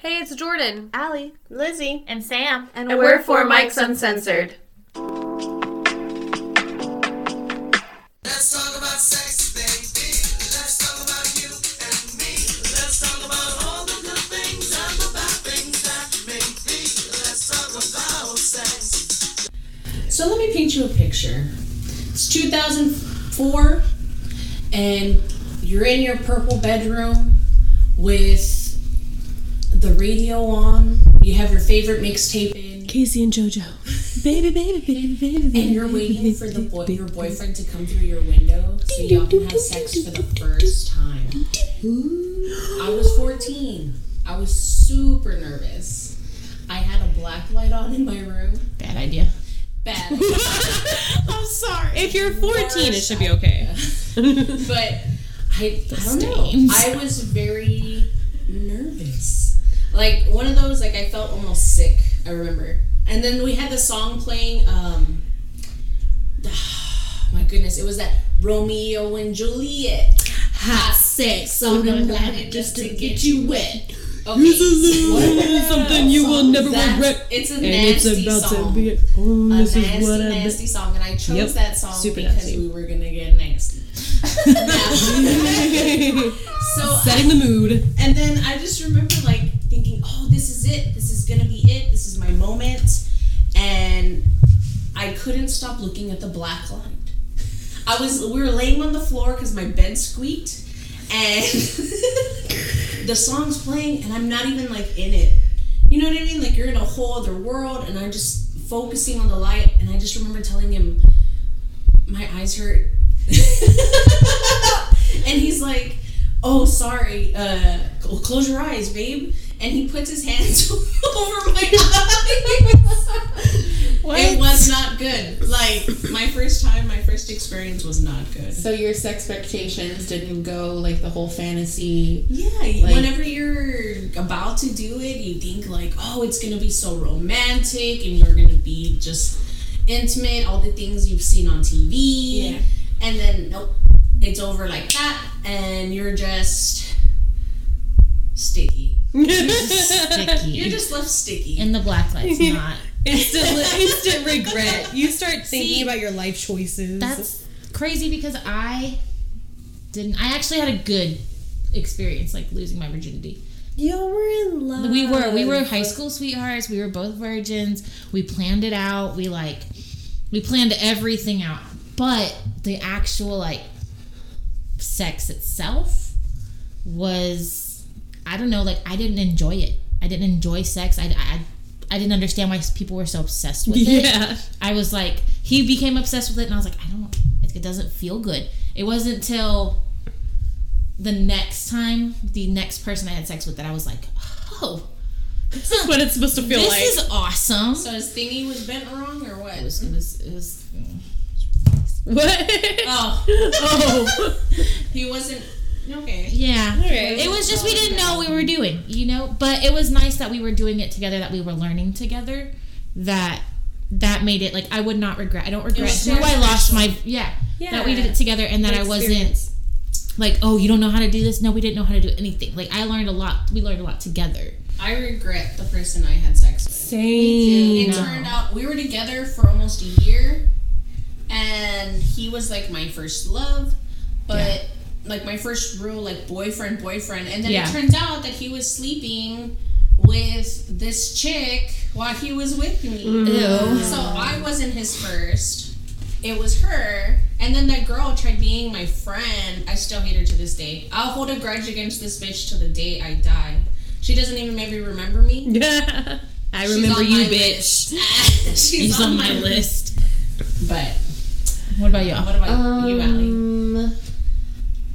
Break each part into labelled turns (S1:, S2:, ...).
S1: Hey, it's Jordan.
S2: Allie,
S3: Lizzie.
S4: And Sam.
S2: and,
S1: And we're 4 Mics Uncensored.
S5: Let's talk about sex, baby. Let's talk about you and me. Let's talk about all the good things and the bad things that may be. Let's talk about sex.
S6: So let me paint you a picture. It's 2004, and you're in your purple bedroom with the radio on. You have your favorite mixtape in,
S3: K-Ci and JoJo. Baby, baby, baby, baby. Baby.
S6: And you're waiting for the boy, your boyfriend to come through your window so y'all can have sex for the first time. I was 14. I was super nervous. I had a black light on in my room.
S4: Bad idea.
S6: Bad.
S3: I'm sorry. If you're 14, it should be okay.
S6: but I, I don't know. I was very nervous. Like one of those, like I felt almost sick. I remember. And then we had the song playing. Um, my goodness, it was that Romeo and Juliet. Hot sex on the planet just to get you wet. Okay,
S3: Something you will never
S6: that's,
S3: regret.
S6: It's a
S3: And it's
S6: nasty
S3: about
S6: song.
S3: to be. Oh,
S6: a
S3: this
S6: nasty,
S3: is what
S6: nasty song, and I chose
S3: Yep.
S6: that song
S3: Super
S6: because
S3: nasty.
S6: we were gonna get nasty. So
S3: Setting the mood.
S6: and then I just remember like thinking, oh, this is it. This is gonna be it. This is my moment. And I couldn't stop looking at the black light. I was we were laying on the floor because my bed squeaked, and the song's playing, and I'm not even like in it. You know what I mean? Like you're in a whole other world, and I'm just focusing on the light. And I just remember telling him, my eyes hurt. and he's like, "Oh, sorry. Uh, close your eyes, babe." And he puts his hands over my eyes. It was not good. Like my first time, my first experience was not good.
S2: So your expectations didn't go like the whole fantasy.
S6: Yeah,
S2: Like-
S6: whenever you're about to do it, you think like, oh, it's gonna be so romantic, and you're gonna be just intimate, all the things you've seen on TV.
S2: Yeah.
S6: And then nope, it's over like that, and you're just sticky.
S4: Sticky.
S6: You're just left sticky.
S4: in the black lights, not.
S3: Instant, instant regret. You start thinking
S4: See,
S3: about your life choices.
S4: That's crazy because I didn't. I actually had a good experience, like losing my virginity.
S3: you were in love.
S4: We were we were high school sweethearts. We were both virgins. We planned it out. We like we planned everything out. But the actual like sex itself was I don't know. Like I didn't enjoy it. I didn't enjoy sex. I I, I didn't understand why people were so obsessed with it.
S3: Yeah.
S4: I was like, he became obsessed with it, and I was like, I don't, it, it doesn't feel good. It wasn't until the next time, the next person I had sex with, that I was like, oh,
S3: This is what it's supposed to feel
S4: this
S3: like.
S4: This is awesome.
S6: so his thingy was bent wrong or what?
S4: it was, it was, it was.
S3: what?
S6: oh,
S3: oh.
S6: he wasn't okay.
S4: Yeah.
S3: Okay.
S4: It was just we didn't know what we were doing, you know. But it was nice that we were doing it together, that we were learning together. That that made it like I would not regret. I don't regret who I lost my yeah,
S3: Yeah.
S4: that we did it together and that I wasn't like oh you don't know how to do this. No, we didn't know how to do anything. Like I learned a lot. We learned a lot together.
S6: I regret the person I had sex with.
S3: Same.
S6: It turned out we were together for almost a year, and he was like my first love, but like my first real like boyfriend, boyfriend. And then
S4: Yeah.
S6: it turns out that he was sleeping with this chick while he was with me.
S4: Ew.
S6: So I wasn't his first. It was her. And then that girl tried being my friend. I still hate her to this day. I'll hold a grudge against this bitch till the day I die. She doesn't even maybe remember me.
S3: Yeah. I remember you, bitch.
S6: list. She's,
S4: He's on my
S6: list. But
S4: What about y'all?
S6: what about you, Allie?
S2: Um,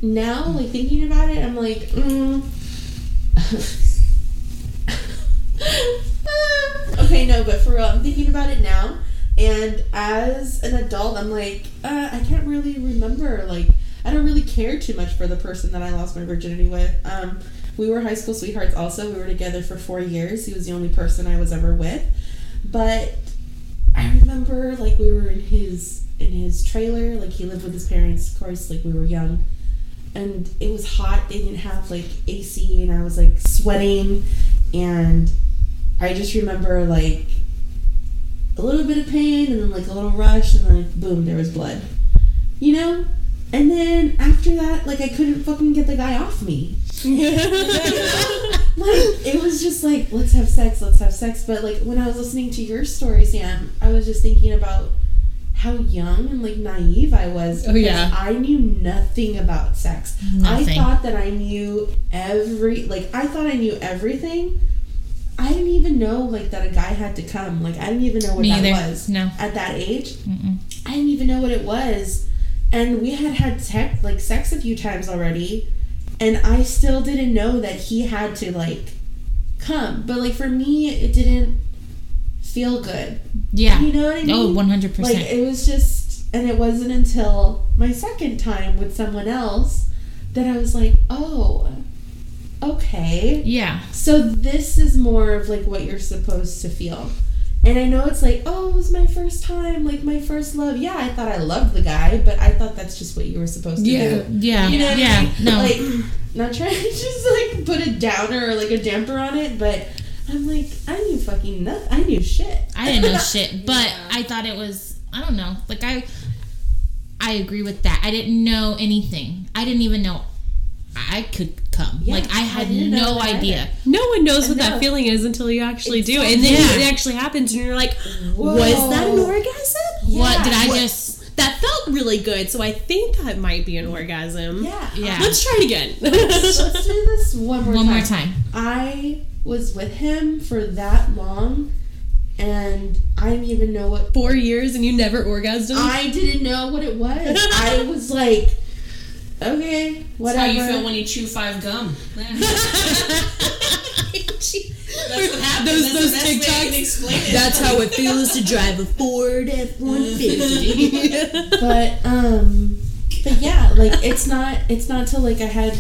S2: Now, like thinking about it, I'm like, mm. okay, no, but for real, I'm thinking about it now, and as an adult, I'm like, uh, I can't really remember. Like, I don't really care too much for the person that I lost my virginity with. Um, we were high school sweethearts. Also, we were together for four years. He was the only person I was ever with, but I remember like we were in his in his trailer, like he lived with his parents, of course, like we were young. And it was hot. They didn't have like AC and I was like sweating and I just remember like a little bit of pain and then like a little rush and then like, boom, there was blood. You know? And then after that, like I couldn't fucking get the guy off me. like it was just like let's have sex, let's have sex. But like when I was listening to your story, Sam, I was just thinking about how young and like naive I was.
S3: Oh, yeah.
S2: I knew nothing about sex.
S4: Nothing.
S2: I thought that I knew every like I thought I knew everything. I didn't even know like that a guy had to come. Like I didn't even know what
S4: Me
S2: that
S4: either.
S2: was
S4: No.
S2: at that age.
S4: Mm-mm.
S2: I didn't even know what it was. And we had had sex like sex a few times already, and I still didn't know that he had to like come. But like for me, it didn't feel good.
S4: Yeah.
S2: You know what I mean?
S4: Oh, 100%.
S2: Like it was just, and it wasn't until my second time with someone else that I was like, oh, okay.
S4: yeah.
S2: So this is more of like what you're supposed to feel. And I know it's like, oh, it was my first time, like my first love. Yeah, I thought I loved the guy, but I thought that's just what you were supposed to
S3: Yeah.
S2: do.
S4: Yeah.
S2: You know what I mean?
S4: No.
S2: Like, not trying to just like put a downer or like a damper on it, but I'm like, I knew fucking nothing. I knew shit.
S4: I didn't know shit, but I thought it was I don't know. Like I I agree with that. I didn't know anything. I didn't even know I could come.
S2: Yeah,
S4: like I
S2: I
S4: had
S2: didn't
S4: no idea.
S2: either.
S3: No one knows what
S2: No.
S3: that feeling is until you actually do, and then
S4: Exactly.
S3: it actually happens, and you're like,
S2: Whoa.
S3: "Was that an orgasm?
S4: What did I
S3: What?
S4: just
S3: That felt really good, so I think that might be an orgasm.
S2: Yeah.
S4: Yeah.
S3: Let's try it again.
S2: Let's do this one more
S4: one
S2: time.
S4: more time.
S2: I was with him for that long, and I didn't even know what
S3: Four years and you never orgasmed.
S2: I didn't know what it was. I was like, okay,
S6: That's
S2: whatever.
S6: how you feel when you chew five gum. That's what happens.
S3: Those-
S6: That's
S3: those
S6: the best way I can
S3: TikToks. That's how it feels to drive a Ford F one fifty.
S2: but um, but yeah, like it's not it's not till like I had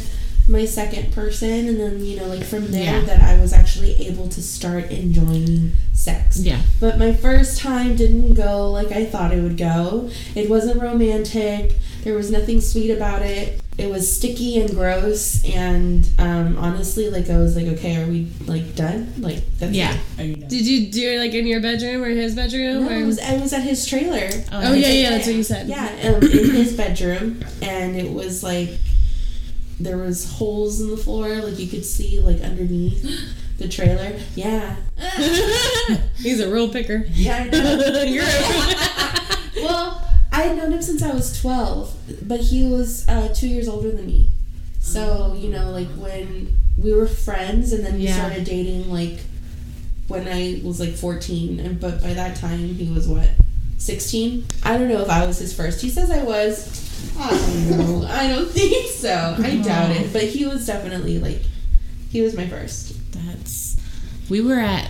S2: my second person, and then you know like from there
S4: Yeah.
S2: that I was actually able to start enjoying sex.
S4: Yeah.
S2: But my first time didn't go like I thought it would go. It wasn't romantic. There was nothing sweet about it. It was sticky and gross. And um, honestly, like I was like, okay, are we like done? Like that's
S4: Yeah.
S2: it.
S3: Did you do it like in your bedroom or his bedroom?
S2: No,
S3: or?
S2: it was I was at his trailer.
S3: oh yeah, yeah, that's what you said.
S2: Yeah, um, in his bedroom, and it was like there was holes in the floor, like you could see like underneath the trailer. Yeah,
S3: He's a real picker.
S2: yeah, I know.
S3: You're a-
S2: well, I had known him since I was twelve, but he was uh, two years older than me. So you know, like when we were friends, and then we
S4: Yeah.
S2: started dating, like when I was like fourteen, and but by that time he was what. 16? I don't know if I was his first. He says I was. I don't know. I don't think so. I doubt it. But he was definitely like, he was my first.
S4: That's we were at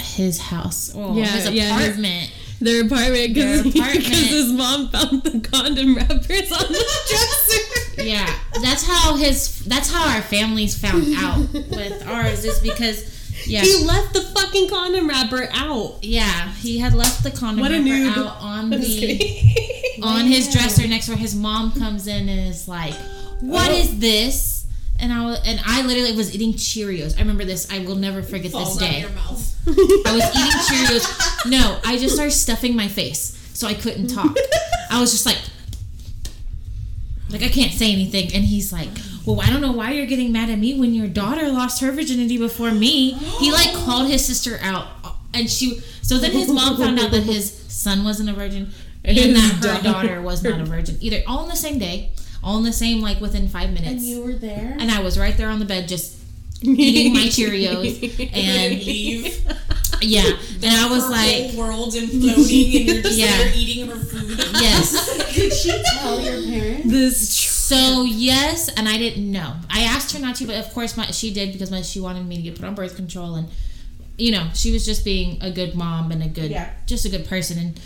S4: his house. Oh,
S3: Yeah,
S4: his
S3: yeah, his-
S4: apartment.
S3: Their apartment
S4: Their
S3: because
S4: apartment.
S3: his mom found the condom wrappers on the dresser.
S4: Yeah, that's how his. That's how our families found out with ours is because, yeah,
S3: He left the fucking condom wrapper out.
S4: yeah, he had left the condom
S3: What
S4: wrapper
S3: noob.
S4: out on
S3: I'm
S4: the
S3: kidding.
S4: on his dresser next door. His mom comes in and is like, "What
S3: Oh.
S4: is this?" And I was, and I literally was eating Cheerios. I remember this. I will never forget this
S6: Falls out of
S4: day.
S6: your mouth.
S4: I was eating Cheerios. No, I just started stuffing my face, so I couldn't talk. I was just like, like I can't say anything. And he's like, "Well, I don't know why you're getting mad at me when your daughter lost her virginity before me." He like called his sister out, and she. So then his mom found out that his son wasn't a virgin, and
S3: His
S4: that her
S3: daughter.
S4: daughter was not a virgin either. All in the same day, all in the same like within five minutes.
S2: And
S4: minutes.
S2: you were there?
S4: And I was right there on the bed just eating my Cheerios and
S6: leave.
S4: yeah, and I was
S6: Her
S4: like,
S6: whole world's imploding, and you're just
S4: Yeah.
S6: there eating her food.
S4: yes.
S2: Did she tell your parents?
S3: This
S4: So yes, and I didn't know. I asked her not to, but of course my, she did because my, she wanted me to get put on birth control, and you know she was just being a good mom and a good,
S2: Yeah.
S4: just a good person. And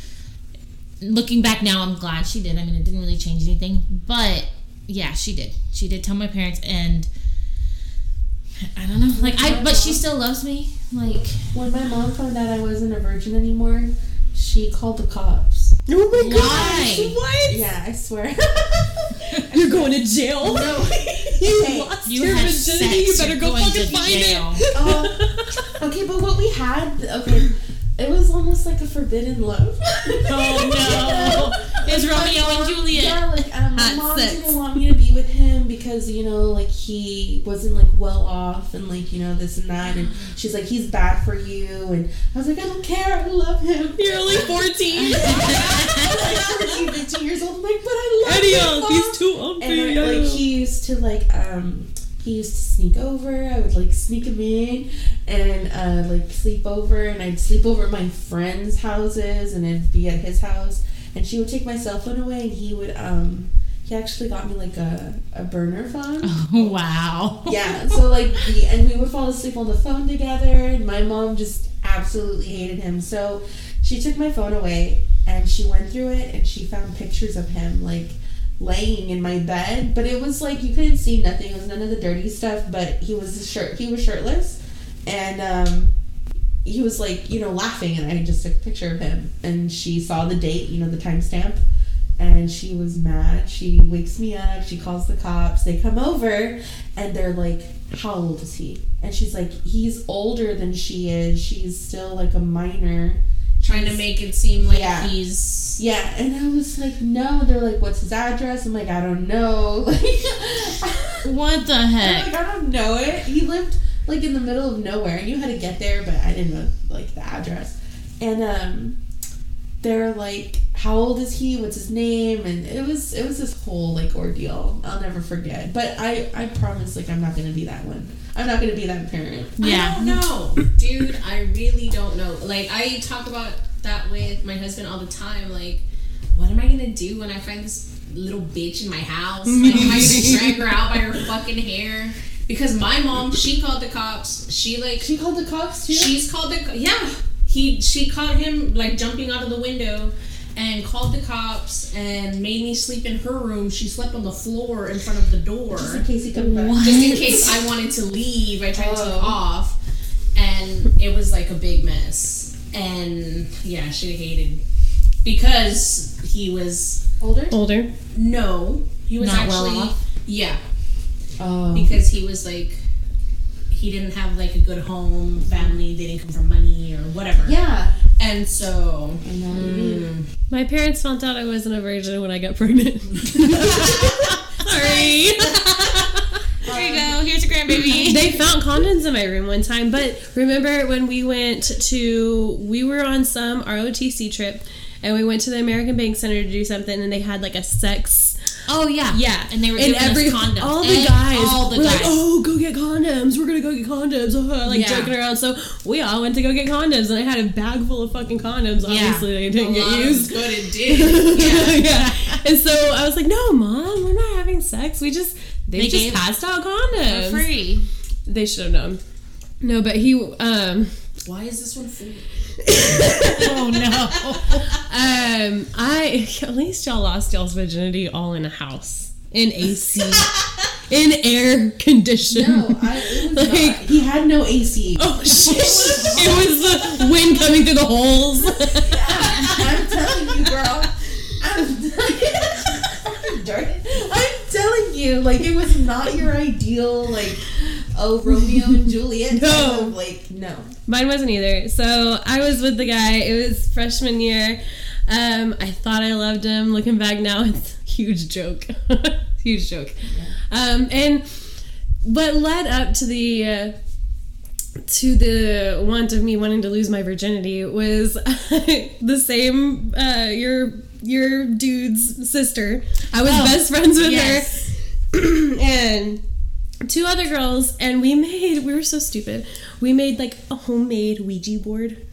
S4: looking back now, I'm glad she did. I mean, it didn't really change anything, but yeah, she did. She did tell my parents, and I don't know, like I, but she still loves me. Like
S2: When my mom found out I wasn't a virgin anymore, she called the cops.
S3: Oh my
S4: Why?
S3: gosh! What?
S2: Yeah, I swear.
S3: You're going to jail?
S2: no,
S3: You
S2: Okay.
S3: lost
S4: You
S3: your
S4: had
S3: virginity.
S4: sex.
S3: You better
S4: You're
S3: go
S4: going
S3: fucking
S4: to
S3: find
S4: jail.
S3: it.
S2: Oh, okay, but what we had, okay, it was almost like a forbidden love.
S4: Oh no! It's Romeo and Juliet.
S2: Yeah, like um, my
S3: Hot
S2: mom
S3: sex.
S2: didn't want me to be with him because you know, like he wasn't like well off and like you know this and that, and she's like he's bad for you, and I was like I don't care, I love him.
S3: You're only 14.
S2: I was like 14, 15 years old. I'm like, but I love him.
S3: Adios.
S2: Mom."
S3: He's too old for
S2: And
S3: you.
S2: Like he used to like um he used to sneak over. I would like sneak him in and uh like sleep over and I'd sleep over at my friends' houses and I'd be at his house and she would take my cell phone away and he would um he actually got me like a, a burner phone.
S4: Oh, wow.
S2: Yeah, so like the and we would fall asleep on the phone together and my mom just absolutely hated him. So she took my phone away and she went through it and she found pictures of him like laying in my bed, but it was like you couldn't see nothing. It was none of the dirty stuff, but he was shirt he was shirtless and um he was like, you know, laughing and I just took a picture of him and she saw the date, you know, the timestamp and she was mad. She wakes me up. She calls the cops. They come over, and they're like, "How old is he?" And she's like, "He's older than she is. She's still like a minor."
S6: Trying to make it seem like
S2: Yeah.
S6: he's.
S2: Yeah, and I was like, "No." They're like, "What's his address?" I'm like, "I don't know." Like,
S4: What the
S2: I'm
S4: heck?
S2: like, I don't know it. He lived like in the middle of nowhere. I knew how to get there, but I didn't know like the address. And um, they're like, "How old is he? What's his name?" And it was it was this whole like ordeal. I'll never forget. But I I promise, like, I'm not gonna be that one. I'm not gonna be that parent.
S6: I
S4: Yeah.
S6: don't know, dude. I really don't know. Like I talk about that with my husband all the time. Like, what am I gonna do when I find this little bitch in my house? Like, am I gonna drag her out by her fucking hair? Because my mom, she called the cops. She like
S2: She called the cops too.
S6: She's called the yeah. He she caught him like jumping out of the window and called the cops and made me sleep in her room. She slept on the floor in front of the door.
S2: just in case he comes back.
S6: Just in case I wanted to leave, I tried to
S2: Oh.
S6: take off and it was like a big mess. And yeah, she hated because he was
S2: Older.
S3: Older.
S6: no, he was
S4: Not well
S6: actually
S4: off?
S6: yeah,
S2: Oh.
S6: because he was like he didn't have like a good home, family, they didn't come from money or whatever.
S2: Yeah.
S6: And so
S2: I know. what.
S3: My parents found out I wasn't a virgin when I got pregnant. Sorry.
S4: There you go. Here's your grandbaby.
S3: they found condoms in my room one time, but remember when we went to we were on some ROTC trip and we went to the American Bank Center to do something and they had like a sex
S4: Oh yeah,
S3: yeah,
S4: and they were
S3: and
S4: giving us condoms.
S3: All the
S4: And
S3: guys,
S4: all the
S3: were
S4: guys.
S3: like, "Oh, go get condoms. We're gonna go get condoms." uh, like
S4: Yeah.
S3: joking around. So we all went to go get condoms, and I had a bag full of fucking condoms.
S4: Yeah.
S3: Obviously, they didn't get used.
S6: good it did.
S3: yeah. And so I was like, "No, mom, we're not having sex. We just they,
S4: They
S3: just passed out condoms.
S4: For free.
S3: They should have known." No, but he um
S6: Why is this one full?
S4: Oh no.
S3: um I at least y'all lost y'all's virginity all in a house in AC in air condition.
S2: No, I, it was not.
S3: Like-
S2: He had no AC.
S3: Oh shit! it was the wind coming through the holes.
S2: I'm telling you, girl. I'm telling you, like it was not your ideal, like oh Romeo and Juliet.
S3: No.
S2: of, like no.
S3: Mine wasn't either. So I was with the guy. It was freshman year. Um, I thought I loved him. Looking back now, it's a huge joke. huge joke. Um, and what led up to the uh, to the want of me wanting to lose my virginity was the same uh, your your dude's sister. I was
S4: Oh,
S3: best friends with
S4: yes.
S3: her and two other girls and we made we were so stupid we made like a homemade ouija board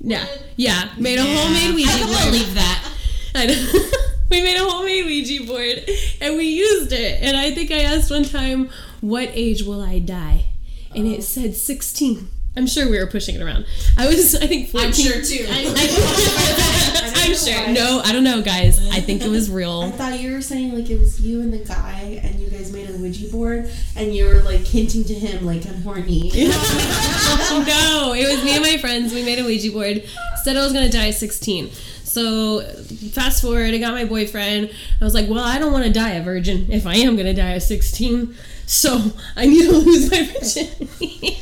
S3: yeah yeah made a homemade ouija
S4: board. I
S3: board
S4: believe that.
S3: I know. we made a homemade ouija board and we used it and i think i asked one time what age will i die and it said 16 i'm sure we were pushing it around i was i think 14
S6: I'm sure too.
S3: i'm sure no i don't know guys i think it was real.
S2: I thought you were saying like it was you and the guy, and you guys made a Ouija board, and you were like hinting to him like I'm horny.
S3: no, it was me and my friends. We made a Ouija board. Said I was gonna die at 16. So fast forward, I got my boyfriend. I was like, well, I don't want to die a virgin if I am gonna die at 16. So I need to lose my virginity.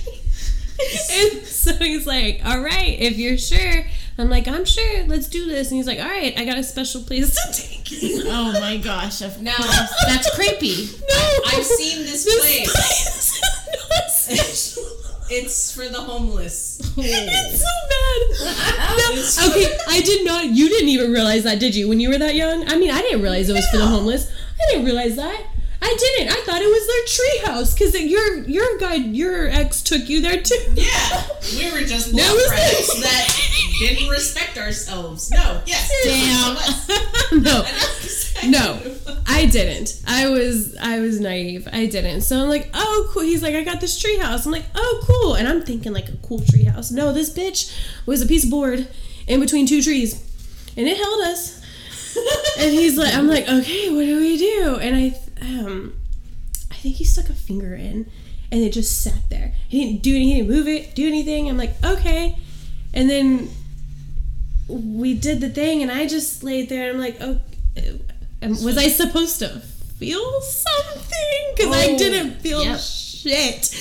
S3: and so he's like, all right, if you're sure. I'm like, I'm sure. Let's do this. And he's like, all right, I got a special place to take you.
S4: Oh my gosh, of
S6: Now-
S4: That's creepy.
S3: No,
S6: I've seen this
S3: This
S6: place.
S3: place.
S6: It's for the homeless.
S3: It's so bad. No, okay, I did not. You didn't even realize that, did you? When you were that young? I mean, I didn't realize it was for the homeless. I didn't realize that. I didn't. I thought it was their treehouse because your your guy, your ex, took you there too.
S6: Yeah, we were just
S3: was
S6: friends that didn't respect ourselves. No, yes,
S4: Damn.
S3: no, no, I didn't. I was I was naive. I didn't. So I'm like, oh cool. He's like, I got this treehouse. I'm like, oh cool. And I'm thinking like a cool treehouse. No, this bitch was a piece of board in between two trees, and it held us. and he's like, I'm like, okay, what do we do? And I, um, I think he stuck a finger in, and it just sat there. He didn't do anything, he didn't move it, do anything. I'm like, okay. And then we did the thing, and I just laid there, and I'm like, oh, um, was I supposed to feel something? Because I
S4: Oh,
S3: didn't feel
S4: yep.
S3: shit.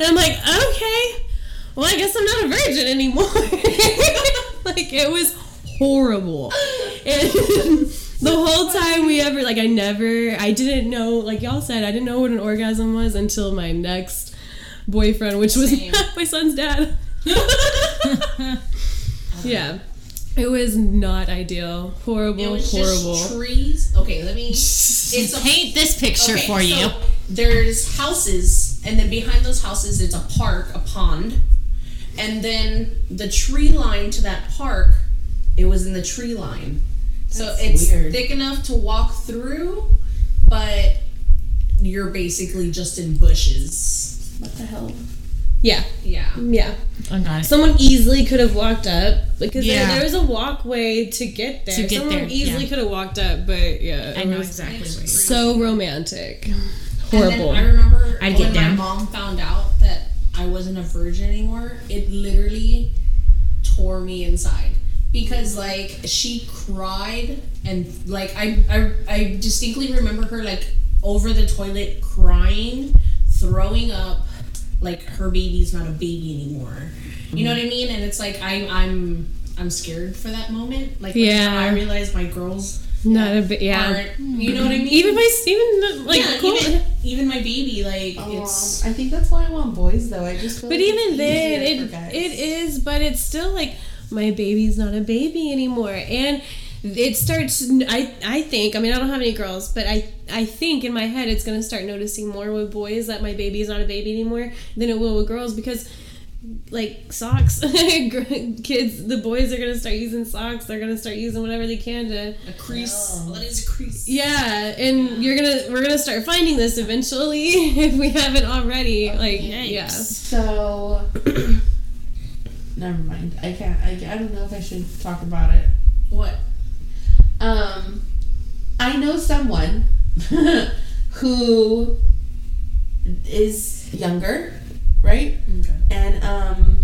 S3: And I'm like, okay, well, I guess I'm not a virgin anymore. like, it was horrible. And the whole time we ever, like, I never, I didn't know, like y'all said, I didn't know what an orgasm was until my next boyfriend, which was
S6: Same.
S3: my son's dad. yeah. It was not ideal. Horrible,
S6: It was
S3: horrible.
S6: just trees. Okay, let me. It's a
S4: Paint this picture
S6: okay,
S4: for you.
S6: so there's houses, and then behind those houses, it's a park, a pond, and then the tree line to that park, it was in the tree line. So
S2: That's
S6: it's
S2: weird.
S6: thick enough to walk through, but you're basically just in bushes.
S2: What the hell?
S3: yeah,
S6: Yeah.
S3: yeah.
S4: Oh god.
S3: Someone easily could have walked up because there-
S4: Yeah.
S3: there was a walkway to get there.
S4: To get
S3: Someone
S4: there,
S3: easily
S4: yeah.
S3: could have walked up, but yeah, it
S4: I know
S3: was
S4: exactly what you're
S3: so romantic.
S6: And
S3: Horrible.
S6: then I remember
S4: I'd
S6: when
S4: get down.
S6: my mom found out that I wasn't a virgin anymore, it literally tore me inside. Because like she cried and like I, I I distinctly remember her like over the toilet crying, throwing up, like her baby's not a baby anymore. You know what I mean? And it's like I I'm I'm scared for that moment. Like when
S3: Yeah.
S6: I realize my girls
S3: Not a bit, yeah.
S6: you know what I mean?
S3: Even my even the- like
S6: yeah,
S3: cool.
S6: even, even my baby, like
S2: Oh,
S6: it's
S2: I think that's why I want boys, though. I just feel
S3: But
S2: like
S3: even then, it it is, but it's still like my baby's not a baby anymore, and it starts. I I think. I mean, I don't have any girls, but I I think in my head it's gonna start noticing more with boys that my baby is not a baby anymore than it will with girls because. Like socks, kids. The boys are gonna start using socks. They're gonna start using whatever they can to
S6: a crease. Oh. What is a crease?
S3: yeah, and you're gonna we're gonna start finding this eventually if we haven't already. Oh, like
S4: Yikes.
S3: yeah.
S2: So, never mind. I can't. I, I don't know if I should talk about it.
S6: What?
S2: Um, I know someone who is younger, right?
S6: Okay.
S2: And um,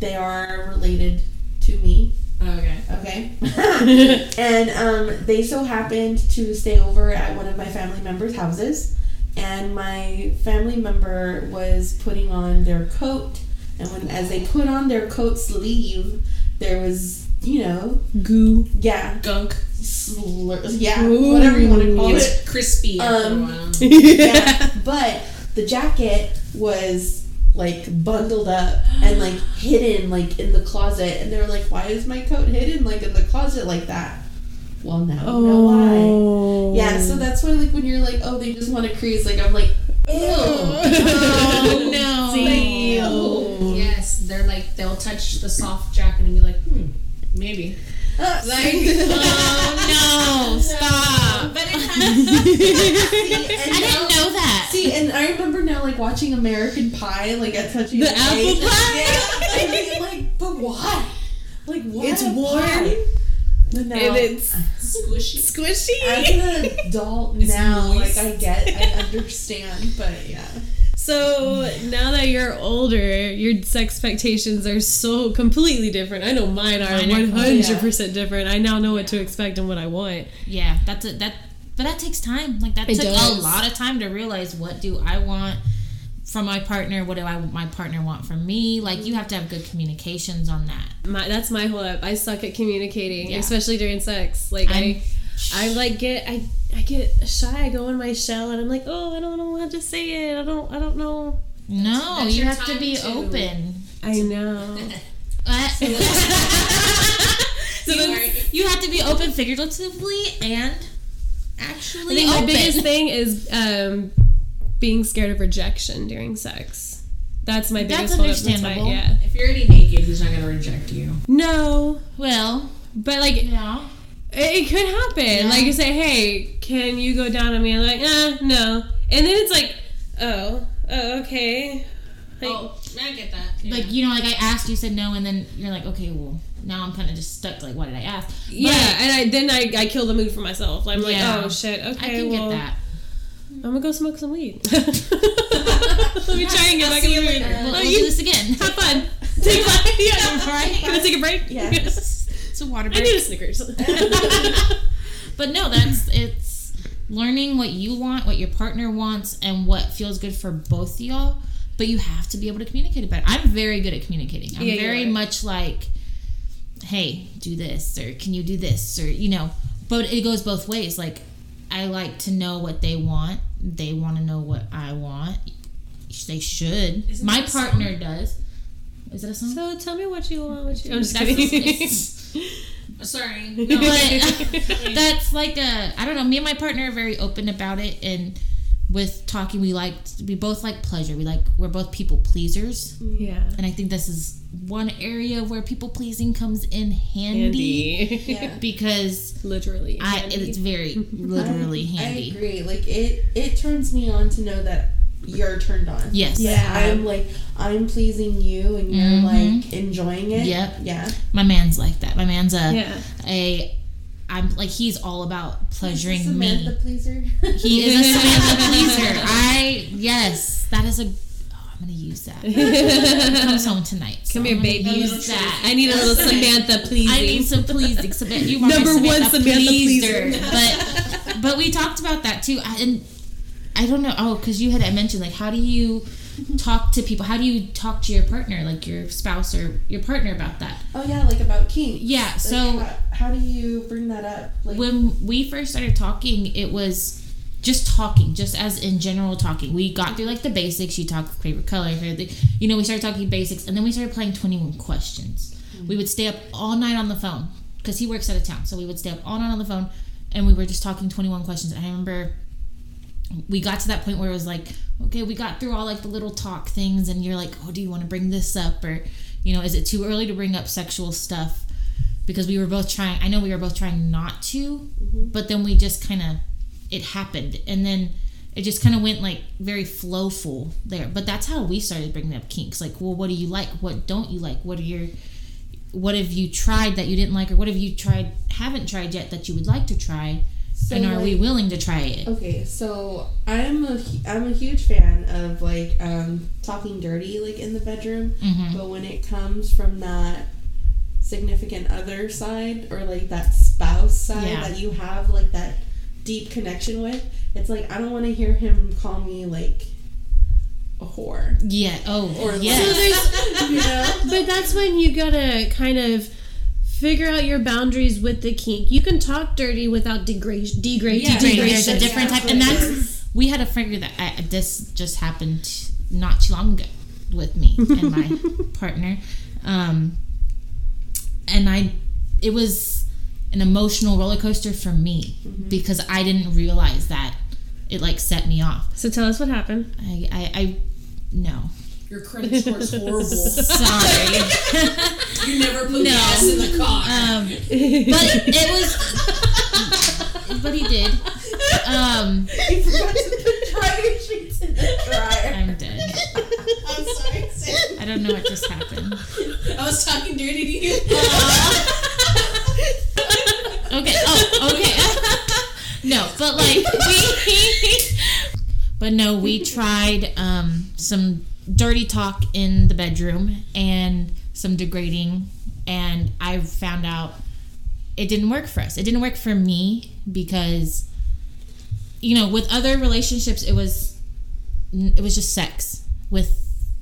S2: they are related to me.
S6: Okay.
S2: Okay. and um, they so happened to stay over at one of my family members' houses. And my family member was putting on their coat. And when as they put on their coat sleeve, there was, you know,
S3: Goo.
S2: yeah,
S6: Gunk.
S2: slur, yeah, whatever you want to call it.
S6: It's crispy. after
S2: Um,
S6: a while.
S2: Yeah, but the jacket was like bundled up and like hidden like in the closet, and they're like, "Why is my coat hidden like in the closet like that?" Well, now I know why.
S3: Oh.
S2: Yeah, so that's why like when you're like, "Oh, they just want to crease," like I'm like, "Ew."
S4: Oh no.
S2: Ew.
S6: Yes, they're like they'll touch the soft jacket and be like, hmm, maybe.
S2: Uh,
S6: Like,
S4: Oh no. Stop.
S6: but it has.
S2: See,
S4: I
S2: now-
S4: didn't know that.
S2: See, and I remember now, like watching American Pie, like at touching
S3: The
S2: of
S3: apple
S2: age.
S3: pie?
S2: Yeah, and being like, but why? Like, why?
S3: It's warm.
S2: pie? But now,
S3: and it's
S6: Squishy.
S3: squishy.
S2: as an adult
S6: It's
S2: now,
S6: moist.
S2: like I get, I understand, but yeah.
S3: So now that you're older, your sex expectations are so completely different. I know mine are
S4: Mine are-
S3: one hundred percent different. I now know what to expect and what I want.
S4: Yeah, that's a, that. But that takes time. Like that
S3: It
S4: took
S3: does.
S4: a lot of time to realize what do I want from my partner. What do I my partner want from me? Like you have to have good communications on that.
S3: My that's my whole up. I suck at communicating,
S4: Yeah.
S3: especially during sex. Like
S4: I'm-
S3: I, I like get I I get shy. I go in my shell and I'm like, oh, I don't know how to say it. I don't I don't know.
S4: No,
S6: that's
S4: you have to be
S6: to-
S4: open.
S3: I know.
S4: Uh,
S3: So
S4: you,
S3: then-
S4: you have to be open figuratively and actually
S3: I think my biggest thing is um, being scared of rejection during sex. That's my
S4: That's
S3: biggest hold. That's why-
S4: understandable.
S3: Yeah.
S6: If you're already naked, he's not gonna reject you.
S3: No,
S4: well,
S3: but like
S4: yeah.
S3: It, it could happen.
S4: Yeah.
S3: Like you say, hey, can you go down on me? I'm like, uh, no. And then it's like, oh, oh, okay. Like,
S6: Oh, I get that.
S4: Like you know, like I asked, you said no, and then you're like, okay, well, now I'm kind of just stuck. Like, what did I ask? But
S3: yeah, and I then I, I kill the mood for myself. I'm like,
S4: Yeah.
S3: oh shit, okay,
S4: I can
S3: well,
S4: get that.
S3: I'm gonna go smoke some weed. Let me try and get back in the mood.
S4: We'll,
S3: Oh,
S4: we'll
S3: you
S4: do this again.
S3: have fun. Take five. Yeah,
S4: Right.
S3: Can I take a break?
S2: Yes.
S4: It's a water
S3: I
S4: break.
S3: need a Snickers.
S4: but no, that's it's learning what you want, what your partner wants, and what feels good for both of y'all. But you have to be able to communicate about it better. I'm very good at communicating. I'm
S3: Yeah,
S4: very
S3: are.
S4: much like, hey, do this, or can you do this, or you know. But it goes both ways. Like, I like to know what they want. They want to know what I want. They should.
S6: Isn't
S4: My
S6: that song?
S4: partner does. Is that a song?
S3: so tell me what you want. What you? I'm just kidding.
S6: Sorry.
S4: No, but that's like a I don't know. Me and my partner are very open about it, and with talking, we like we both like pleasure. We like we're both people pleasers, mm.
S3: yeah.
S4: and I think this is one area where people pleasing comes in handy,
S3: Handy.
S2: Yeah.
S4: because
S3: Literally.
S4: I
S3: handy.
S4: it's very literally
S2: I,
S4: handy.
S2: I agree. Like it, it turns me on to know that you're turned on.
S4: Yes.
S2: Yeah, I'm like I'm pleasing you, and you're
S4: Mhm.
S2: like enjoying it.
S4: Yep.
S2: Yeah.
S4: My man's like that. My man's a
S3: Yeah.
S4: a I'm like he's all about pleasuring
S2: Samantha
S4: me.
S2: pleaser.
S4: He is a Samantha pleaser. I yes, that is a. Oh, I'm gonna use that. He comes home tonight. so
S3: Come here, baby.
S4: Use that.
S3: I need a little Samantha pleasing.
S4: I need some pleasing. Samantha, you are
S3: Number
S4: my
S3: one Samantha
S4: pleaser.
S3: pleaser.
S4: But but we talked about that too. I, and I don't know. Oh, because you had mentioned like how do you talk to people? How do you talk to your partner, like your spouse or your partner about that?
S2: oh yeah, like about kink.
S4: Yeah.
S2: Like,
S4: So
S2: how, how do you bring that up? Like
S4: when we first started talking, it was just talking, just as in general talking. We got through like the basics. You talk favorite color, favorite, you know. We started talking basics, and then we started playing Twenty One Questions. We would stay up all night on the phone because he works out of town, so we would stay up all night on the phone, and we were just talking Twenty One Questions. And I remember we got to that point where it was like, okay, we got through all like the little talk things, and you're like, oh, do you want to bring this up, or you know, is it too early to bring up sexual stuff? Because we were both trying. I know we were both trying not to, mm-hmm. but then we just kind of it happened, and then it just kind of went like very flowful there. But that's how we started bringing up kinks. Like, well, what do you like? What don't you like? What are your what have you tried that you didn't like, or what have you tried haven't tried yet that you would like to try?
S2: So,
S4: and are we willing to try it?
S2: Okay, so I'm a hu- I'm a huge fan of like um, talking dirty like in the bedroom,
S4: Mhm.
S2: but when it comes from that significant other side or like that spouse side
S4: Yeah.
S2: that you have like that deep connection with, it's like I don't want to hear him call me like a whore
S4: Yeah. Oh,
S2: or like,
S4: yes.
S2: you know.
S3: But that's when you gotta kind of figure out your boundaries with the kink. You can talk dirty without degrade, degrade,
S6: Yeah.
S4: Right,
S3: degradation.
S4: there's a different
S2: Yeah,
S4: type, and
S2: that's what
S4: that's we had a figure that I, this just happened not too long ago with me and my partner, um, and I it was an emotional roller coaster for me because I didn't realize that it like set me off.
S3: So tell us what happened.
S4: I I, I no
S6: Your credit score is horrible.
S4: sorry.
S6: you never put
S4: No.
S6: gas in the car.
S4: Um, but it was. But he did. Um,
S2: You forgot to put dryer sheets in the dryer.
S4: I'm dead.
S2: I'm sorry. Sam.
S4: I don't know what just happened.
S6: I was talking dirty to you.
S4: Okay. Oh, okay. no, but like we, But no, we tried um, some dirty talk in the bedroom and some degrading, and I found out it didn't work for us. It didn't work for me because, you know, with other relationships, it was it was just sex. With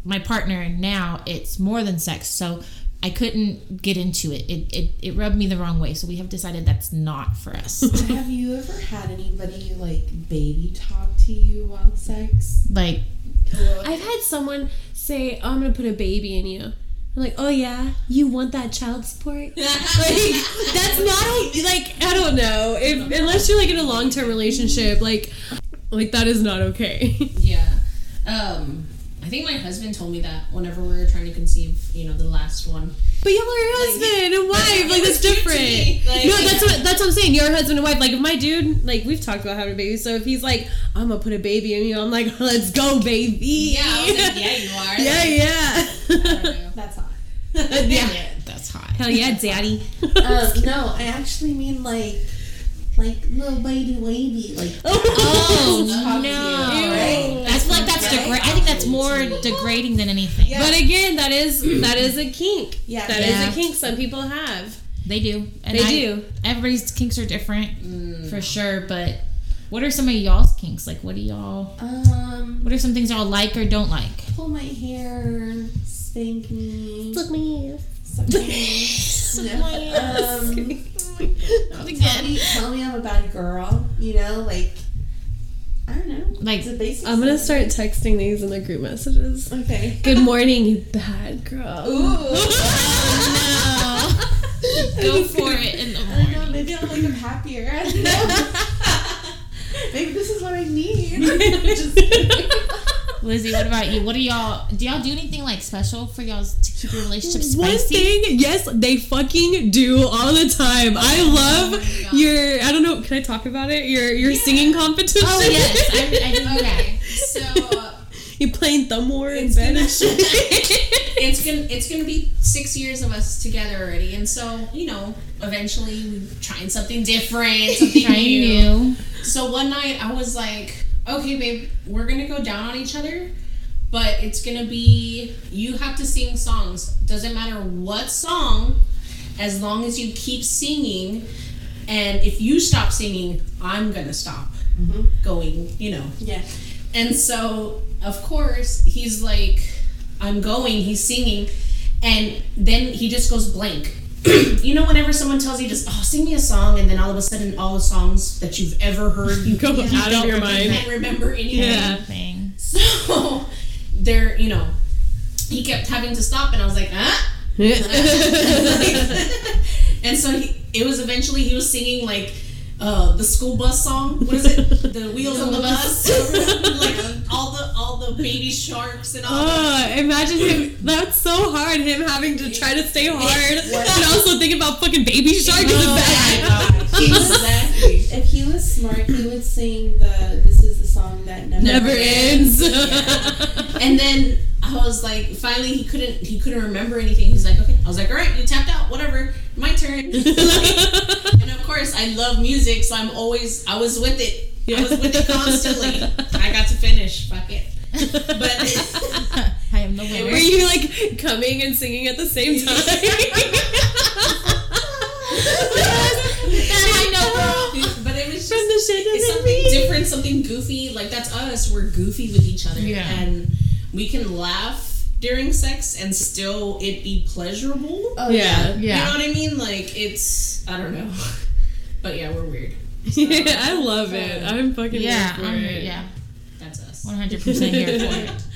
S4: my partner now, it's more than sex. So I couldn't get into it. It it, it rubbed me the wrong way. So we have decided that's not for us.
S2: Have you ever had anybody like baby talk to you while sex?
S4: like
S3: I've had someone say, oh, I'm gonna put a baby in you. I'm like, oh yeah, you want that child support? like, that's not a, like I don't know. If unless you're like in a long term relationship, like like that is not okay.
S6: Yeah. Um, I think my husband told me that whenever we were trying to conceive, you know, the last one.
S3: But y'all are husband and wife. Like that's
S6: It's cute to
S3: different.
S6: Like,
S3: no, that's what that's what I'm saying. You're husband and wife. Like if my dude, like we've talked about having a baby. So if he's like, I'm gonna put a baby in you, I'm like, let's go, baby.
S6: Yeah, I was like, yeah, you are.
S3: yeah, yeah. yeah.
S4: that's hot.
S3: Hell yeah, daddy.
S2: Um, no, I actually mean like, like little baby wavy, like.
S4: Oh
S2: Talk to
S4: no!
S2: you, right?
S4: I feel like that's
S2: Right?
S4: degra- I think that's more degrading than anything.
S2: Yeah.
S3: But again, that is that is a kink.
S2: Yeah.
S3: that is
S4: Yeah.
S3: a kink some people have.
S4: They do. And
S3: They
S4: I-
S3: do.
S4: Everybody's kinks are different, for sure. But what are some of y'all's kinks? Like, what do y'all?
S2: Um,
S4: What are some things y'all like or don't like?
S2: pull my hair, spank me,
S3: Look me.
S2: suck my ass. Um, tell me, tell me I'm a bad girl. You know, like I don't know.
S4: Like-
S2: it's a basic.
S3: I'm gonna start texting these in the group messages.
S2: Okay.
S3: Good morning, you bad girl. Ooh.
S4: Go for it in the
S2: I don't know.
S4: morning.
S2: Maybe I'm like I'm happier. I don't know. maybe this is what I need. Just-
S4: Lizzie, what about you? What do y'all? Do y'all do anything like special for y'all to keep your relationship spicy?
S3: One thing, yes, they fucking do all the time. I love your. I don't know. Can I talk about it? Your your singing competition.
S4: Oh yes, I, I that.
S6: So uh,
S3: you playing thumb war in
S6: It's
S3: bed and shit.
S6: it's gonna it's gonna be six years of us together already, and so you know, eventually we trying something different, something new.
S4: new.
S6: So one night I was like, okay, babe, we're gonna go down on each other, but it's gonna be you have to sing songs. Doesn't matter what song, as long as you keep singing. And if you stop singing, I'm gonna stop mm-hmm. going. You know.
S2: yeah.
S6: And so, of course, he's like, I'm going, he's singing, and then he just goes blank. you know, whenever someone tells you just, oh, sing me a song, and then all of a sudden, all the songs that you've ever heard, you
S3: Go out of your mind.
S6: can't remember anything.
S3: Yeah.
S4: Thing.
S6: So, there, you know, he kept having to stop, and I was like, huh? and so he, it was eventually he was singing like uh, the school bus song. What is it? The wheels on the bus. like all the all the baby sharks and all. that.
S3: Oh, uh, imagine him. That's so hard. Him having to try to stay hard and also think about fucking baby shark in the
S6: Oh
S3: back.
S6: Exactly.
S2: If he was smart, he would sing the "This is the song that never,
S3: Never ends.
S6: And then I was like, finally he couldn't he couldn't remember anything. He's like, okay. I was like, all right, you tapped out. Whatever. My turn. and of course, I love music, so I'm always I was with it. I was with it constantly. I got to finish. Fuck it. But
S4: I am the winner.
S3: Were you like coming and singing at the same time?
S4: I know, girl.
S6: but it was just
S3: From the shit
S6: it's something different, something goofy. Like that's us. We're goofy with each other,
S4: Yeah.
S6: and we can laugh during sex and still it be pleasurable.
S2: Oh
S3: Yeah.
S6: You
S4: Yeah.
S6: know what I mean? Like it's I don't know, but yeah, we're weird.
S3: yeah, I love it. I'm fucking
S4: Yeah,
S3: here for
S4: I'm,
S3: it.
S4: yeah,
S6: That's us.
S4: 100 percent here for it.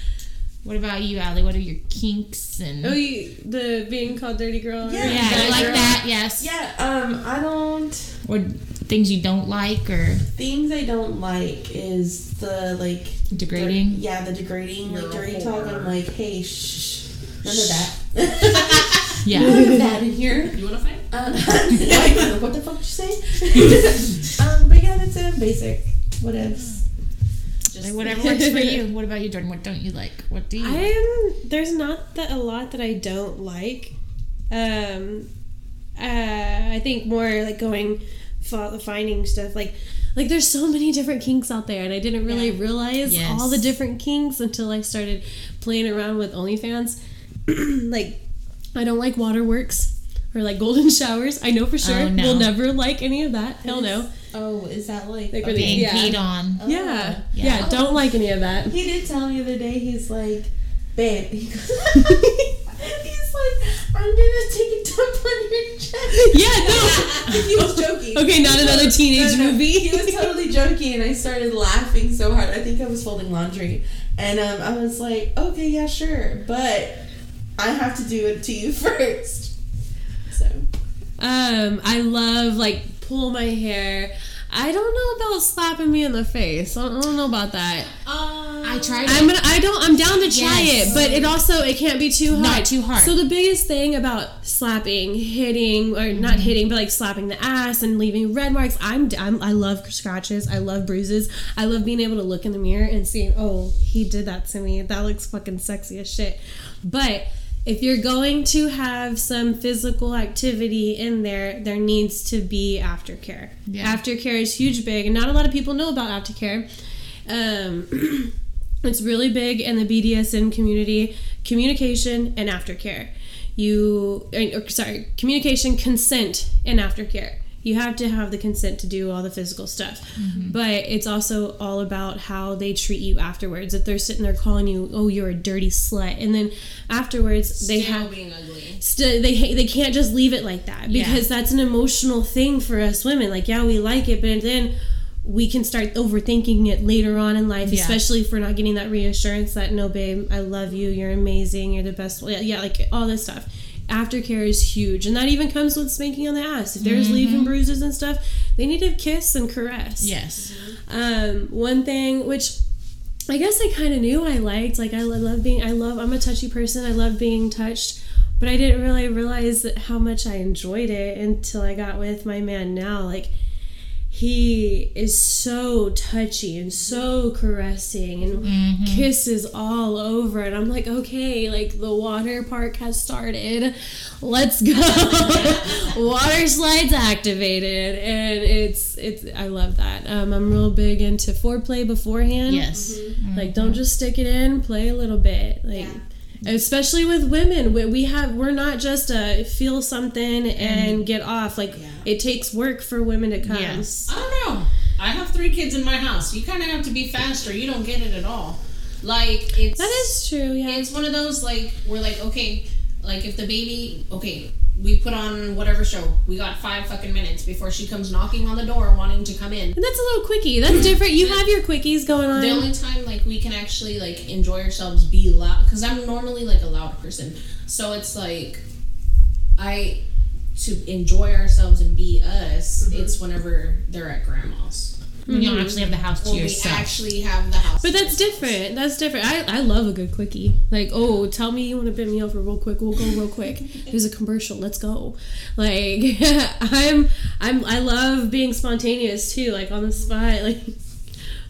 S4: What about you, Allie? What are your kinks and?
S3: Oh, you, the being called dirty girl.
S2: Yeah.
S4: yeah,
S3: bad
S4: you like
S3: girl?
S4: that? Yes.
S2: Yeah. Um, I don't.
S4: Or things you don't like or
S2: Things I don't like is the like
S4: degrading.
S2: dir- yeah, the degrading
S6: You're
S2: like dirty talk. I'm like, hey, shh, none of that.
S4: Yeah.
S2: none of that in here.
S6: You wanna fight?
S2: Um, like, what the fuck did you say? um, but yeah, that's it. Basic. What ifs.
S4: Like, whatever works for you. What about you, Jordan? What don't you like? What do you? like?
S3: I'm there's not that a lot that I don't like. Um, uh, I think more like going finding stuff like like there's so many different kinks out there and I didn't really realize
S4: Yes.
S3: all the different kinks until I started playing around with OnlyFans. like I don't like waterworks or like golden showers. I know for sure
S4: Oh, no.
S3: we'll never like any of that. Hell no.
S2: Oh, is that like?
S3: Like
S4: Being
S3: Yeah.
S4: peed on.
S3: Yeah.
S4: Yeah.
S3: yeah. don't like any of that.
S2: He did tell me the other day. He's like, babe. He goes, he's like, I'm gonna take a dump on your chest.
S3: Yeah, no.
S2: he was joking.
S3: Okay, not another teenage
S2: No, no,
S3: movie.
S2: He was totally joking, and I started laughing so hard. I think I was folding laundry, and um, I was like, "Okay, yeah, sure, but I have to do it to you first. So
S3: Um, I love like pull my hair. I don't know about slapping me in the face. I don't, I don't know about that.
S4: I tried
S3: I'm gonna. I don't. I'm down to try
S4: Yes.
S3: it, but it also it can't be too hard.
S4: Not too hard.
S3: So the biggest thing about slapping, hitting, or not
S4: Mm-hmm.
S3: hitting, but like slapping the ass and leaving red marks. I'm, I'm. I love scratches. I love bruises. I love being able to look in the mirror and seeing, oh, he did that to me. That looks fucking sexy as shit. But if you're going to have some physical activity in there, there needs to be aftercare.
S4: Yeah.
S3: Aftercare is huge, big, and not a lot of people know about aftercare. Um, it's really big in the BDSM community. Communication and aftercare. You, or, sorry, communication, consent, and aftercare. You have to have the consent to do all the physical stuff, mm-hmm. but it's also all about how they treat you afterwards. If they're sitting there calling you, "Oh, you're a dirty slut," and then afterwards they
S6: Still
S3: have
S6: being ugly.
S3: st- they they can't just leave it like that
S4: Yeah.
S3: because that's an emotional thing for us women. Like, yeah, we like it, but then we can start overthinking it later on in life,
S4: Yeah.
S3: especially if we're not getting that reassurance that no, babe, I love you, you're amazing, you're the best. Yeah, yeah, like all this stuff. Aftercare is huge, and that even comes with spanking on the ass. If there's leaving bruises and stuff, they need to kiss and caress.
S4: Yes.
S3: Um, one thing which I guess I kind of knew I liked, like I love being, I love, I'm a touchy person. I love being touched, but I didn't really realize how much I enjoyed it until I got with my man now. Like he is so touchy and so caressing and kisses all over. And i'm like okay like the water park has started. Let's go. Water slides activated. And it's it's i love that. Um, i'm real big into foreplay beforehand.
S4: Yes.
S3: like don't just stick it in. Play a little bit. Like especially with women we, we have we're not just a feel something and mm. get off like it takes work for women to come
S4: Yes.
S6: I don't know. I have three kids in my house. You kind of have to be faster. You don't get it at all. Like it's
S3: that is true yeah
S6: it's one of those like we're like okay, like if the baby okay, we put on whatever show. We got five fucking minutes before she comes knocking on the door wanting to come in.
S3: and that's a little quickie that's different you have your quickies going on
S6: The only time like we can actually like enjoy ourselves, be loud, because I'm normally like a loud person. So it's like I to enjoy ourselves and be us.
S3: Mm-hmm.
S6: It's whenever they're at grandma's.
S4: When you don't actually have the house to
S6: When we actually have the house.
S3: but that's different. That's different. I, I love a good quickie. Like, oh, tell me you want to bid me over real quick. We'll go real quick. There's a commercial. Let's go. Like, I'm I'm I love being spontaneous too. Like on the spot. Like,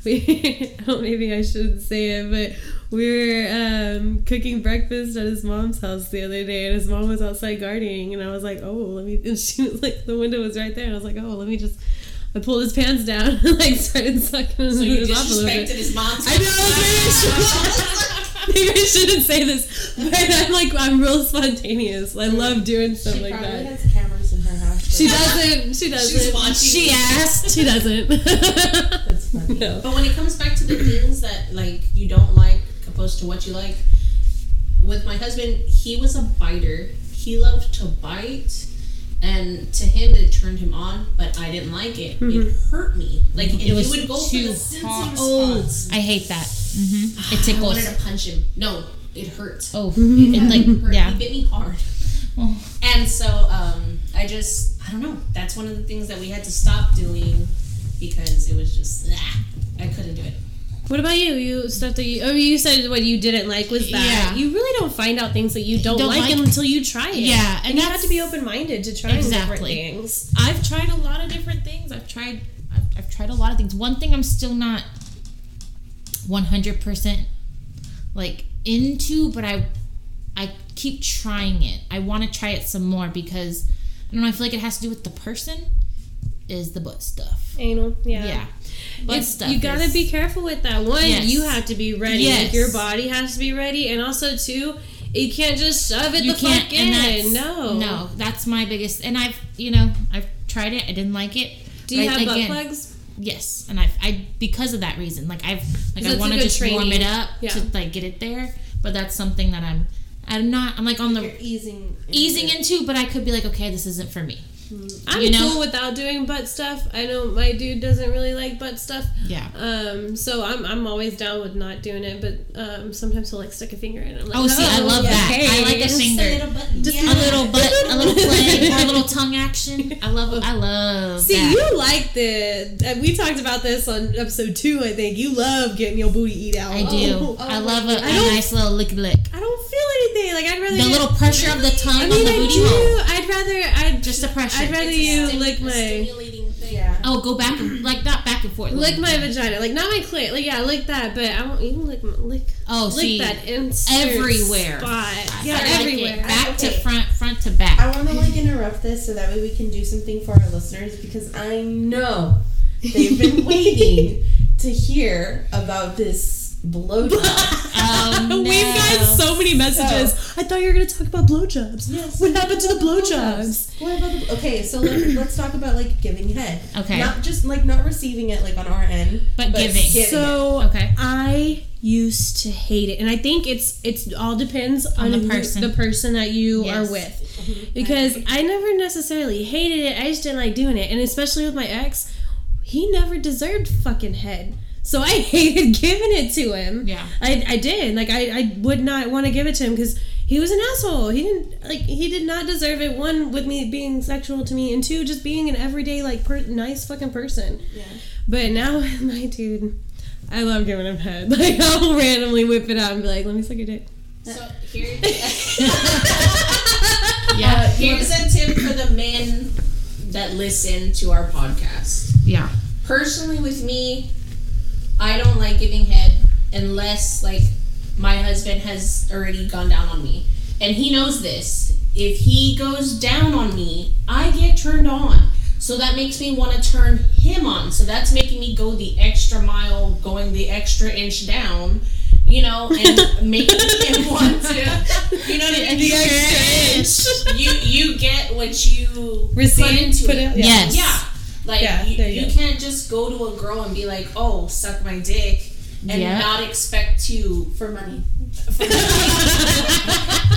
S3: we oh maybe I shouldn't say it, but we were um, cooking breakfast at his mom's house the other day, and his mom was outside gardening, and I was like, oh, let me. And she was like, the window was right there, and I was like, oh, let me just. I pulled his pants down and like started sucking his
S6: so you
S3: off a little bit.
S6: disrespected his mom's.
S3: I know. Maybe I, should, maybe I shouldn't say this, but I'm like I'm real spontaneous. I love doing stuff
S2: she
S3: like
S2: probably
S3: that.
S2: has cameras in her house.
S3: She doesn't. She doesn't.
S6: watching.
S3: She asked. She doesn't.
S2: That's funny.
S3: no.
S6: But when it comes back to the things that like you don't like opposed to what you like, with my husband, he was a biter. He loved to bite, and to him it turned him on. But I didn't like it. It hurt me. Like
S4: It was
S6: would go for
S4: too
S6: the sensitive
S4: hot.
S6: spots.
S4: I hate that. mm-hmm. It
S6: I
S4: tickles.
S6: wanted to punch him. No, it hurt.
S4: Oh,
S6: It
S4: it like
S6: hurt.
S4: yeah.
S6: He bit me hard.
S4: Oh.
S6: And so um, I just, I don't know. That's one of the things that we had to stop doing because it was just, ah, I couldn't do it.
S3: What about you? You stuff that you. Oh, you said what you didn't like was that
S4: Yeah.
S3: you really don't find out things that you don't,
S4: Don't
S3: like,
S4: like-
S3: until you try it.
S4: Yeah,
S3: and,
S4: and
S3: you have to be open minded to trying different things.
S4: I've tried a lot of different things. I've tried I've, I've tried a lot of things. One thing I'm still not 100% like into, but I I keep trying it. I want to try it some more because I don't know, I feel like it has to do with the person. is the butt stuff.
S3: Anal, yeah.
S4: Yeah. Butt
S3: It's-
S4: stuff.
S3: you gotta
S4: is-
S3: be careful with that. One,
S4: Yes.
S3: you have to be ready.
S4: Yes.
S3: Like your body has to be ready, and also two, you can't just shove it
S4: you
S3: the fuck in. No,
S4: no that's my biggest and i've you know i've tried it i didn't like it
S3: Do you have butt plugs?
S4: yes and i've i because of that reason like i've like
S3: So
S4: i want to just warm it up
S3: Yeah.
S4: to like get it there but that's something that i'm i'm not i'm like on
S2: You're
S4: the
S2: easing.
S4: easing into but i could be like okay this isn't for me
S3: I'm
S4: You know?
S3: cool without doing butt stuff. I know my dude doesn't really like butt stuff.
S4: yeah
S3: Um, so I'm I'm always down with not doing it, but um, sometimes he'll like stick a finger in. it. I'm like,
S4: oh see i love that i like a
S3: okay.
S4: finger
S3: Just
S4: a little butt a little play or a little tongue action i love i love
S3: See,
S4: that.
S3: you like the. uh, We talked about this on episode two, I think. You love getting your booty eat out.
S4: i do
S3: Oh,
S4: i love a, a
S3: don't-
S4: nice little lick lick
S3: I don't feel anything. Like I'd rather
S4: the
S3: get-
S4: little pressure of the tongue
S3: I
S4: on
S3: mean,
S4: the
S3: I
S4: booty
S3: do.
S4: hole
S3: I'd rather. I'd
S4: Just the pressure.
S3: I'd rather
S6: It's
S3: you
S6: stim-
S3: lick my
S6: stimulating thing.
S2: Yeah.
S4: Oh, go back, and- like not back and forth.
S3: lick my vagina. Like not my clit. Like yeah, lick that. But I won't even lick my, lick.
S4: Oh,
S3: lick
S4: see,
S3: that insert
S4: everywhere.
S3: spot.
S4: I
S3: Yeah,
S4: like it.
S3: everywhere.
S4: Back to
S2: Okay.
S4: front, front to back.
S2: I want to like interrupt this so that way we can do something for our listeners because I know they've been waiting to hear about this blowjob.
S4: No.
S3: We've got so many messages. I thought you were gonna talk about blowjobs.
S2: Yes.
S3: What happened to the blowjobs?
S2: What about the, okay, so let, let's talk about like giving head.
S4: Okay.
S2: Not just like not receiving it like on our end,
S4: But giving.
S3: So
S4: Okay.
S3: I used to hate it, and I think it's it's all depends on,
S4: the
S3: who-
S4: person.
S3: the person that you
S4: Yes.
S3: are with, mm-hmm. because I never necessarily hated it. I just didn't like doing it, and especially with my ex, he never deserved fucking head. So I hated giving it to him.
S4: Yeah.
S3: I, I did. Like I, I would not want to give it to him because he was an asshole. He didn't like he did not deserve it. One with me being sexual to me, and two just being an everyday like per- nice fucking person.
S2: Yeah.
S3: But now my dude, I love giving him head. Like I'll randomly whip it out and be like, "Let me suck your dick."
S6: So here,
S4: Yeah.
S6: here's a tip for the men that listen to our podcast.
S4: Yeah.
S6: Personally, with me, I don't like giving head unless like my husband has already gone down on me, and he knows this. If he goes down on me, I get turned on. So that makes me want to turn him on. So that's making me go the extra mile, going the extra inch down, you know, and making him want to, you know what I mean? You you get what you
S3: Receive,
S6: put into
S3: put
S6: it.
S3: out-
S4: Yes.
S6: Yeah. Like
S3: Yeah,
S6: you,
S3: you
S6: you can't just go to a girl and be like, "Oh, suck my dick," and
S4: Yeah.
S6: not expect to
S2: for money.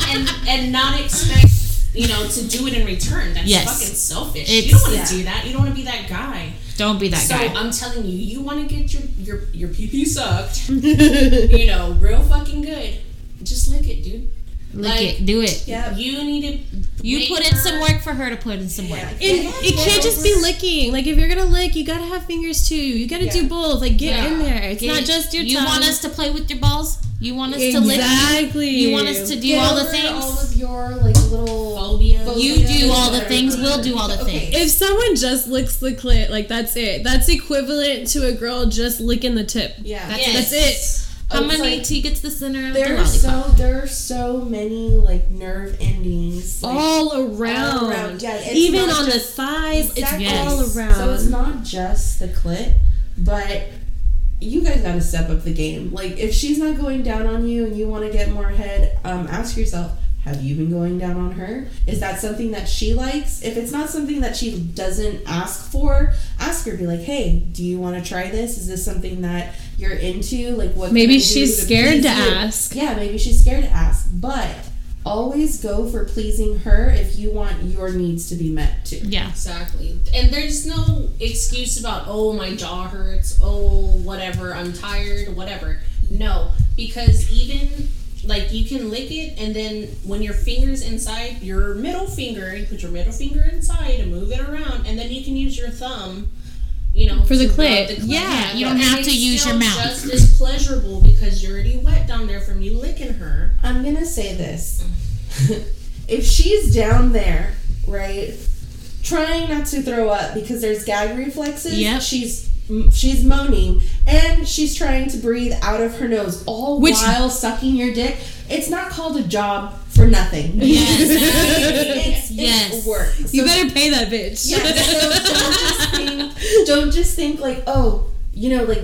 S6: and and not expect you know to do it in return. That's
S4: Yes.
S6: fucking selfish.
S4: It's-
S6: you don't want to
S2: yeah.
S6: do that. You don't want to be that guy.
S4: Don't be that
S6: so
S4: guy.
S6: I'm telling you, you want to get your your your pee pee sucked, you know, real fucking good. Just lick it, dude.
S4: Lick
S6: like-
S4: it. Do it.
S2: Yeah.
S6: You need to.
S4: You put in
S6: her-
S4: some work for her to put in some work.
S3: It, it can't just be licking. Like if you're gonna lick, you gotta have fingers too. You gotta do
S2: Yeah.
S3: both. Like get
S6: Yeah.
S3: in there. It's
S4: Get-
S3: not just your
S4: You
S3: tongue.
S4: want us to play with your balls? You want us to lick? you?
S3: exactly.
S4: You want us to do
S2: Get
S4: all the things?
S2: All of your like little
S6: Phobia.
S4: You do all the things, we'll do all the
S2: Okay.
S4: things.
S3: If someone just licks the clit, like that's it. That's equivalent to a girl just licking the tip.
S2: Yeah.
S4: That's
S6: Yes.
S3: That's it.
S4: How
S2: It's
S4: many
S2: like-
S4: till you get to the center of the
S2: There are
S4: lollipop?
S2: so there are so many like nerve endings. Like,
S3: all around.
S2: all around. Yeah,
S3: Even on the
S2: just-
S3: thighs,
S2: Exactly.
S3: it's all around.
S2: So it's not just the clit, but you guys got to step up the game. Like if she's not going down on you and you want to get more head, um, ask yourself. Have you been going down on her? Is that something that she likes? If it's not something that she doesn't ask for, ask her. Be like, "Hey, do you want to try this? Is this something that you're into? Like, what?
S3: Maybe she's
S2: to
S3: scared
S2: please
S3: to
S2: you?"
S3: ask.
S2: Yeah, maybe she's scared to ask, but always go for pleasing her if you want your needs to be met too.
S4: Yeah.
S6: Exactly. And there's no excuse about, oh, my jaw hurts, oh, whatever, I'm tired, whatever. No, because even like you can lick it, and then when your finger's inside your middle finger, you put your middle finger inside and move it around, and then you can use your thumb. You know,
S3: For the
S6: to rub
S3: clit.
S4: Yeah, you don't have to use
S6: still
S4: your mouth.
S6: Just as pleasurable because you're already wet down there from you licking her.
S2: I'm gonna say this. if she's down there, right, trying not to throw up because there's gag reflexes,
S4: Yep.
S2: she's she's moaning and she's trying to breathe out of her nose all
S3: Which-
S2: while sucking your dick. It's not called a job for nothing.
S4: Yes.
S2: it's, it's
S4: Yes.
S2: work.
S3: you better pay that bitch.
S2: yeah, so don't just think don't just think like, oh, you know, like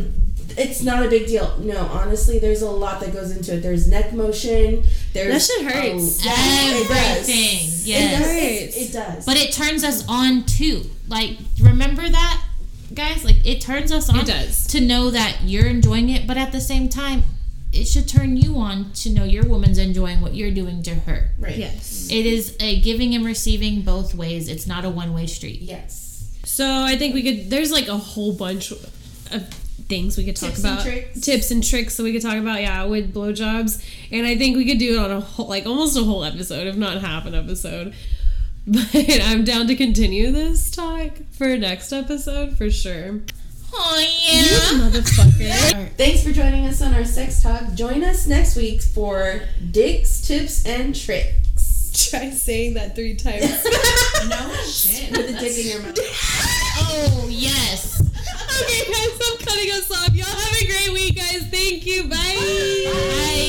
S2: it's not a big deal. No, honestly, there's a lot that goes into it. There's neck motion. There's
S3: That shit hurts.
S2: Oh, yeah, it does.
S4: Everything.
S2: It does.
S3: Hurts.
S2: It, it does.
S4: But it turns us on too. Like, remember that, guys? Like, it turns us on
S3: It does.
S4: to know that you're enjoying it, but at the same time, it should turn you on to know your woman's enjoying what you're doing to her.
S2: right.
S3: Yes.
S4: It is a giving and receiving both ways. It's not a one way street.
S2: Yes.
S3: So I think we could. There's like a whole bunch of things we could talk
S2: Tips and
S3: about,
S2: tricks.
S3: tips and tricks that we could talk about. Yeah, with blowjobs, and I think we could do it on a whole, like almost a whole episode, if not half an episode. But I'm down to continue this talk for next episode for sure.
S4: Oh,
S3: You
S4: yeah.
S3: motherfucker.
S2: Thanks for joining us on our sex talk. Join us next week for dicks, tips, and tricks.
S3: Try saying that three times.
S2: no shit. With a dick in your mouth.
S4: Oh, yes.
S3: okay, guys, I'm cutting us off. Y'all have a great week, guys. Thank you. Bye.